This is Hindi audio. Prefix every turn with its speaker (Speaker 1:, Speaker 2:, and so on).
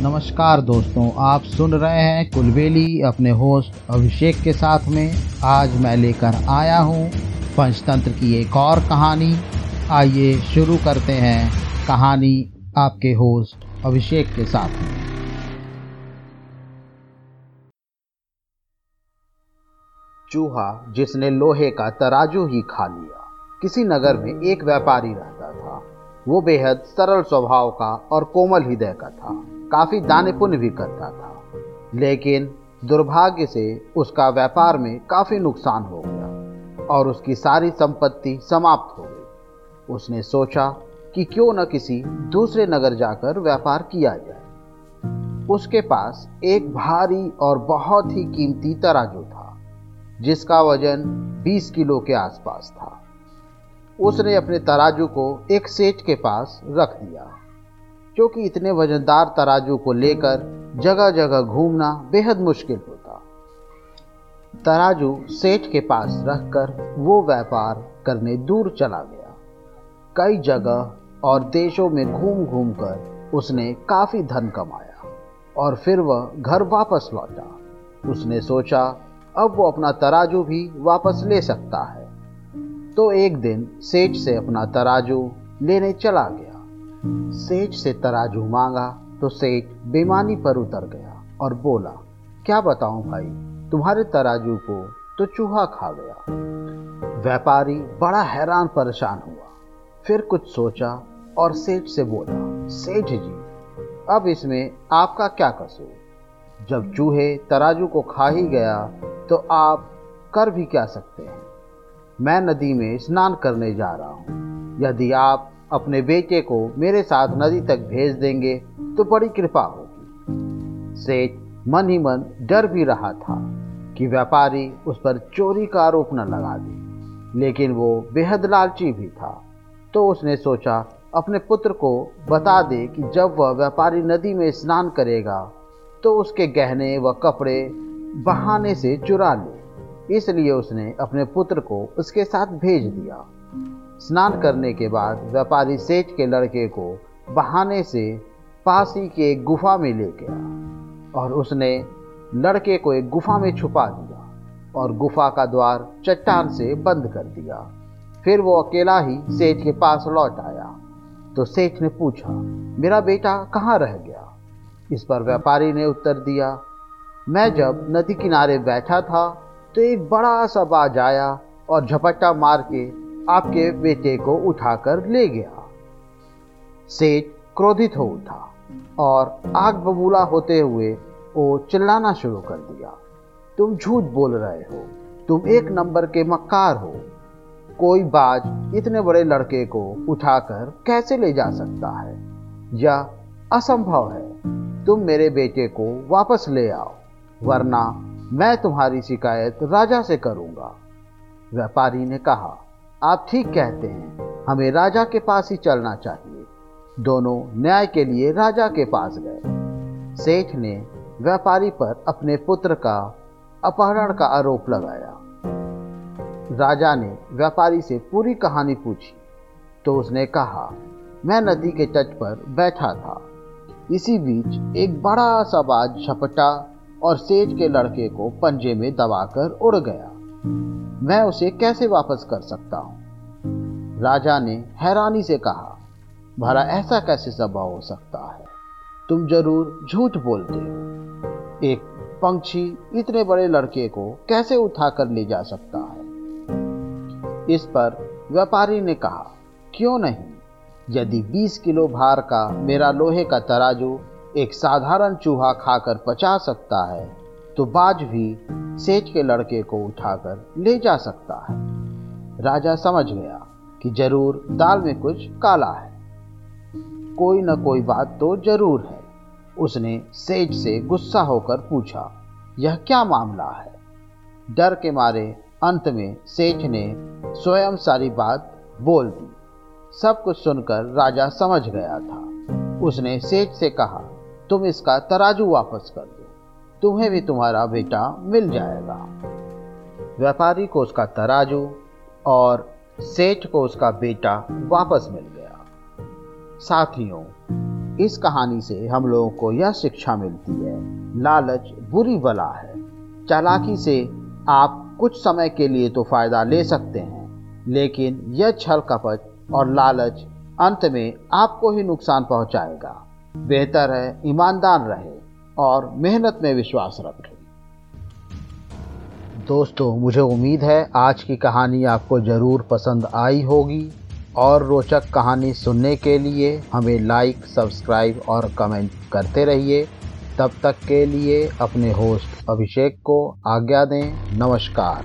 Speaker 1: नमस्कार दोस्तों, आप सुन रहे हैं कुलबेली अपने होस्ट अभिषेक के साथ में। आज मैं लेकर आया हूँ पंचतंत्र की एक और कहानी। आइए शुरू करते हैं कहानी आपके होस्ट अभिषेक के साथ में। चूहा जिसने लोहे का तराजू ही खा लिया। किसी नगर में एक व्यापारी रहता था। वो बेहद सरल स्वभाव का और कोमल हृदय का था। काफ़ी दान पुण्य भी करता था। लेकिन दुर्भाग्य से उसका व्यापार में काफ़ी नुकसान हो गया और उसकी सारी संपत्ति समाप्त हो गई। उसने सोचा कि क्यों न किसी दूसरे नगर जाकर व्यापार किया जाए। उसके पास एक भारी और बहुत ही कीमती तराजू था, जिसका वज़न 20 किलो के आसपास था। उसने अपने तराजू को एक सेठ के पास रख दिया। क्योंकि इतने वजनदार तराजू को लेकर जगह जगह घूमना बेहद मुश्किल होता। तराजू सेठ के पास रखकर वो व्यापार करने दूर चला गया। कई जगह और देशों में घूम घूम कर उसने काफ़ी धन कमाया और फिर वह घर वापस लौटा। उसने सोचा, अब वो अपना तराजू भी वापस ले सकता है। तो एक दिन सेठ से अपना तराजू लेने चला गया। सेठ से तराजू मांगा तो सेठ बेमानी पर उतर गया और बोला, क्या बताऊँ भाई, तुम्हारे तराजू को तो चूहा खा गया। व्यापारी बड़ा हैरान परेशान हुआ। फिर कुछ सोचा और सेठ से बोला सेठ जी, अब इसमें आपका क्या कसूर? जब चूहे तराजू को खा ही गया तो आप कर भी क्या सकते हैं? मैं नदी में स्नान करने जा रहा हूँ। यदि आप अपने बेटे को मेरे साथ नदी तक भेज देंगे तो बड़ी कृपा होगी। सेठ, मन ही मन डर भी रहा था कि व्यापारी उस पर चोरी का आरोप न लगा दे। लेकिन वो बेहद लालची भी था। तो उसने सोचा, अपने पुत्र को बता दे कि जब वह व्यापारी नदी में स्नान करेगा तो उसके गहने व कपड़े बहाने से चुरा ले। इसलिए उसने अपने पुत्र को उसके साथ भेज दिया। स्नान करने के बाद व्यापारी सेठ के लड़के को बहाने से पास के एक गुफा में ले गया और उसने लड़के को एक गुफा में छुपा दिया और गुफा का द्वार चट्टान से बंद कर दिया। फिर वो अकेला ही सेठ के पास लौट आया। तो सेठ ने पूछा, मेरा बेटा कहाँ रह गया? इस पर व्यापारी ने उत्तर दिया, मैं जब नदी किनारे बैठा था तो एक बड़ा सा बाज आया और झपट्टा मार के आपके बेटे को उठाकर ले गया। सेठ क्रोधित हो उठा और आग बबूला होते हुए वो चिल्लाना शुरू कर दिया। तुम झूठ बोल रहे हो, तुम एक नंबर के मक्कार हो। कोई बाज इतने बड़े लड़के को उठाकर कैसे ले जा सकता है? यह असंभव है। तुम मेरे बेटे को वापस ले आओ, वरना मैं तुम्हारी शिकायत राजा से करूँगा। व्यापारी ने कहा आप ठीक कहते हैं, हमें राजा के पास ही चलना चाहिए। दोनों न्याय के लिए राजा के पास गए। सेठ ने व्यापारी पर अपने पुत्र का अपहरण का आरोप लगाया। राजा ने व्यापारी से पूरी कहानी पूछी तो उसने कहा, मैं नदी के तट पर बैठा था। इसी बीच एक बड़ा सा बाज झपटा और सेठ के लड़के को पंजे में दबाकर उड़ गया। मैं उसे कैसे वापस कर सकता हूँ? राजा ने हैरानी से कहा, भला ऐसा कैसे संभव हो सकता है? तुम ज़रूर झूठ बोलते हो। एक पंछी इतने बड़े लड़के को कैसे उठाकर ले जा सकता है? इस पर व्यापारी ने कहा, क्यों नहीं? यदि 20 किलो भार का मेरा लोहे का तराजू एक साधारण चूहा खाकर पचा सकता है तो बाज भी सेठ के लड़के को उठाकर ले जा सकता है। राजा समझ गया कि ज़रूर दाल में कुछ काला है। कोई न कोई बात तो ज़रूर है। उसने सेठ से गुस्सा होकर पूछा, यह क्या मामला है? डर के मारे अंत में सेठ ने स्वयं सारी बात बोल दी। सब कुछ सुनकर राजा समझ गया था। उसने सेठ से कहा, तुम इसका तराजू वापस कर तुम्हें भी तुम्हारा बेटा मिल जाएगा। व्यापारी को उसका तराजू और सेठ को उसका बेटा वापस मिल गया। साथियों, इस कहानी से हम लोगों को यह शिक्षा मिलती है, लालच बुरी बला है। चालाकी से आप कुछ समय के लिए तो फ़ायदा ले सकते हैं, लेकिन यह छल कपट और लालच अंत में आपको ही नुकसान पहुंचाएगा। बेहतर है ईमानदार रहे और मेहनत में विश्वास रखें। दोस्तों, मुझे उम्मीद है आज की कहानी आपको ज़रूर पसंद आई होगी। और रोचक कहानी सुनने के लिए हमें लाइक सब्सक्राइब और कमेंट करते रहिए। तब तक के लिए अपने होस्ट अभिषेक को आज्ञा दें। नमस्कार।